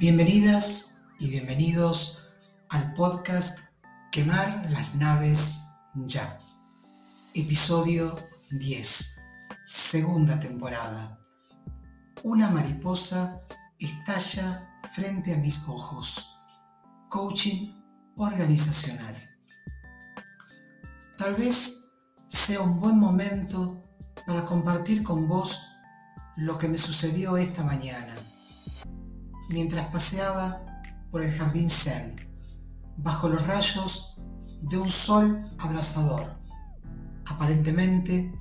Bienvenidas y bienvenidos al podcast Quemar las naves ya. Episodio 10, segunda temporada. Una mariposa estalla frente a mis ojos. Coaching organizacional. Tal vez sea un buen momento para compartir con vos lo que me sucedió esta mañana mientras paseaba por el jardín Zen, bajo los rayos de un sol abrasador, aparentemente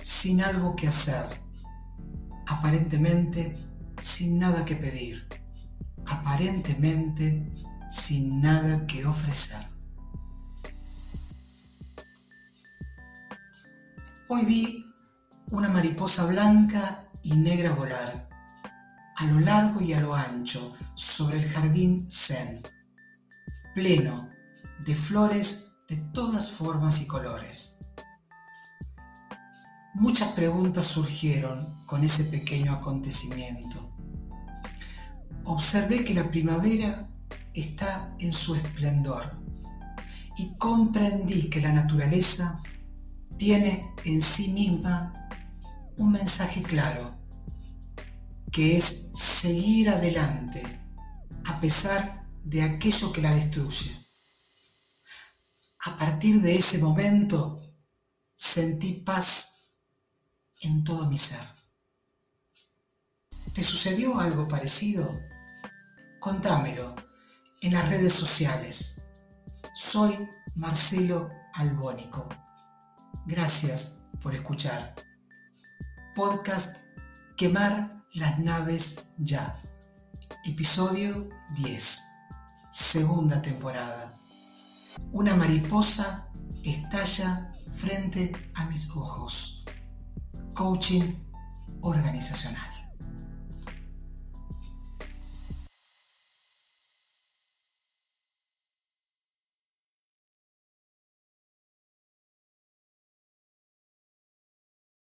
sin algo que hacer, aparentemente sin nada que pedir, aparentemente sin nada que ofrecer. Hoy vi una mariposa blanca y negra volar a lo largo y a lo ancho sobre el jardín Zen, pleno de flores de todas formas y colores. Muchas preguntas surgieron con ese pequeño acontecimiento. Observé que la primavera está en su esplendor y comprendí que la naturaleza tiene en sí misma un mensaje claro que es seguir adelante a pesar de aquello que la destruye. A partir de ese momento sentí paz en todo mi ser. ¿Te sucedió algo parecido? Contámelo en las redes sociales. Soy Marcelo Albónico. Gracias por escuchar. Podcast Quemar las naves ya. Episodio 10. Segunda temporada. Una mariposa estalla frente a mis ojos. Coaching organizacional.